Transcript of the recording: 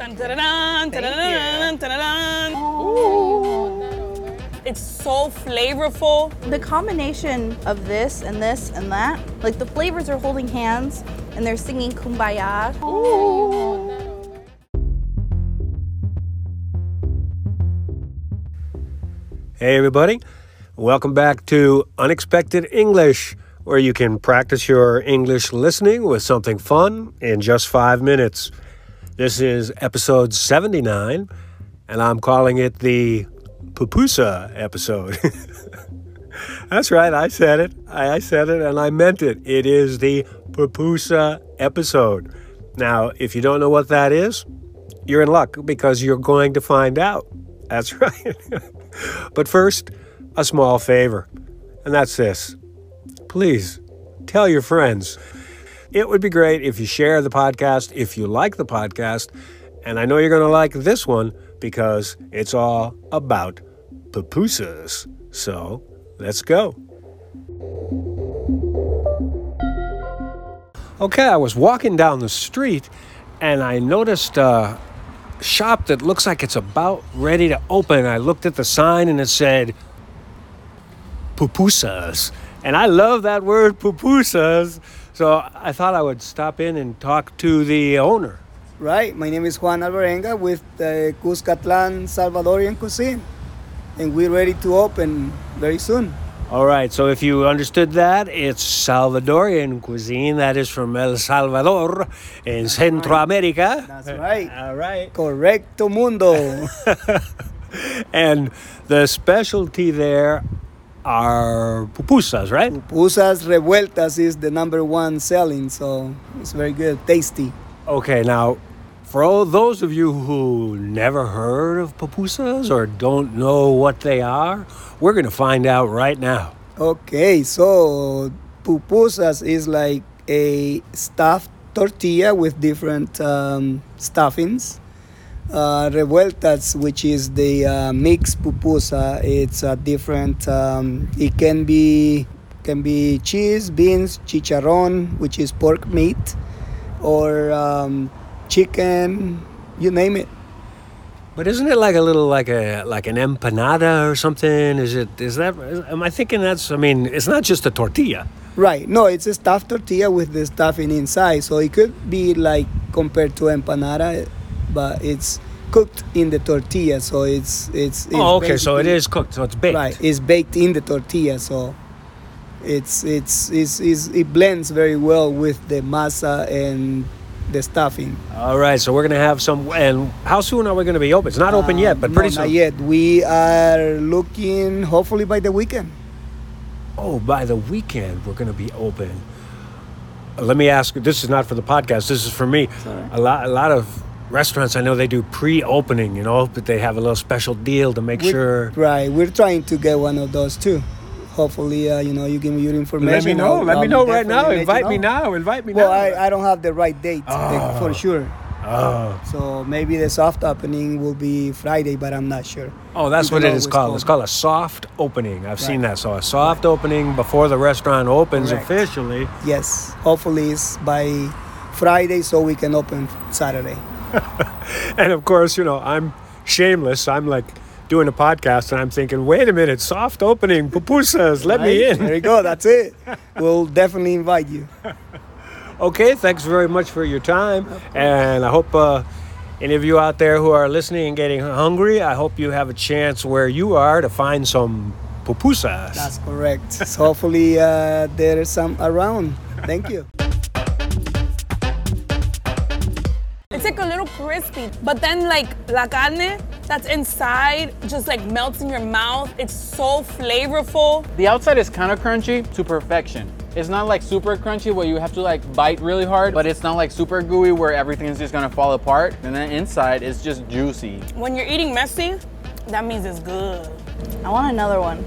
Dun, da-da-dun, da-da-dun, da-da-dun. It's so flavorful. The combination of this and this and that, like the flavors are holding hands and they're singing kumbaya. Hey, everybody. Welcome back to Unexpected English, where you can practice your English listening with something fun in just five minutes. This is episode 79, and I'm calling it the Pupusa episode. That's right, I said it. I I said it and I meant it. It is the Pupusa episode. Now, if you don't know what that is, you're in luck because you're going to find out. That's right. but first, a small favor, and that's this. Please tell your friends. It would be great if you share the podcast, if you like the podcast, and I know you're going to like this one because it's all about pupusas. So let's go. Okay, I was walking down the street and I noticed a shop that looks like it's about ready to open. I looked at the sign and it said pupusas. And I love that word pupusas. So I thought I would stop in and talk to the owner. Right. My name is Juan Alvarenga with the Cuscatlan Salvadorian Cuisine. And we're ready to open very soon. All right, so if you understood that, it's Salvadorian cuisine. That is from El Salvador in Centro America. That's right. All right. Correcto mundo. And the specialty there are pupusas, right? Pupusas revueltas is the number one selling, so it's very good, tasty. Okay, now, for all those of you who never heard of pupusas or don't know what they are, we're going to find out right now. Okay, so pupusas is like a stuffed tortilla with different um, stuffings. Uh, revueltas, which is the uh, mixed pupusa, it's a different. Um, it can be can be cheese, beans, chicharron, which is pork meat, or um, chicken, you name it. But isn't it like a little like a like an empanada or something? Is it is that am I thinking that's I mean, it's not just a tortilla. Right. No, it's a stuffed tortilla with the stuffing inside. So it could be like compared to empanada, but it's cooked in the tortilla. So it's it's. it's oh, okay, so it is cooked, so it's baked. Right. It's baked in the tortilla. So it's it's, it's, it's it blends very well with the masa and the stuffing. All right, so we're going to have some and how soon are we going to be open? It's not open yet, but Um, pretty no, soon. Not yet. We are looking hopefully by the weekend. Oh, by the weekend we're going to be open. Uh, Let me ask. This is not for the podcast. This is for me. A lot, a lot of restaurants I know they do pre-opening. You know, but they have a little special deal to make We're- sure. Right. We're trying to get one of those too. Hopefully, uh, you know, you give me your information. Let me know. I'll- Let me I'll know right now. Invite me now. Invite me Well, now. I, I don't have the right date uh, for sure. oh. So maybe the soft opening will be Friday, but I'm not sure. Oh, that's You what it is called. call It's called a soft opening. I've seen that. So a soft opening before the restaurant opens Correct. officially. Yes. Hopefully it's by Friday so we can open Saturday. And of course, you know, I'm shameless. I'm like doing a podcast and I'm thinking, wait a minute, soft opening, pupusas, let me in. There you go. That's it. We'll definitely invite you. Okay, thanks very much for your time. And I hope uh, any of you out there who are listening and getting hungry, I hope you have a chance where you are to find some pupusas. That's correct. So hopefully uh, there is some around. Thank you. A little crispy, but then like la carne that's inside just like melts in your mouth. It's so flavorful. The outside is kind of crunchy to perfection. It's not like super crunchy where you have to like bite really hard, but it's not like super gooey where everything is just gonna fall apart. And then inside is just juicy. When you're eating messy, that means it's good. I want another one.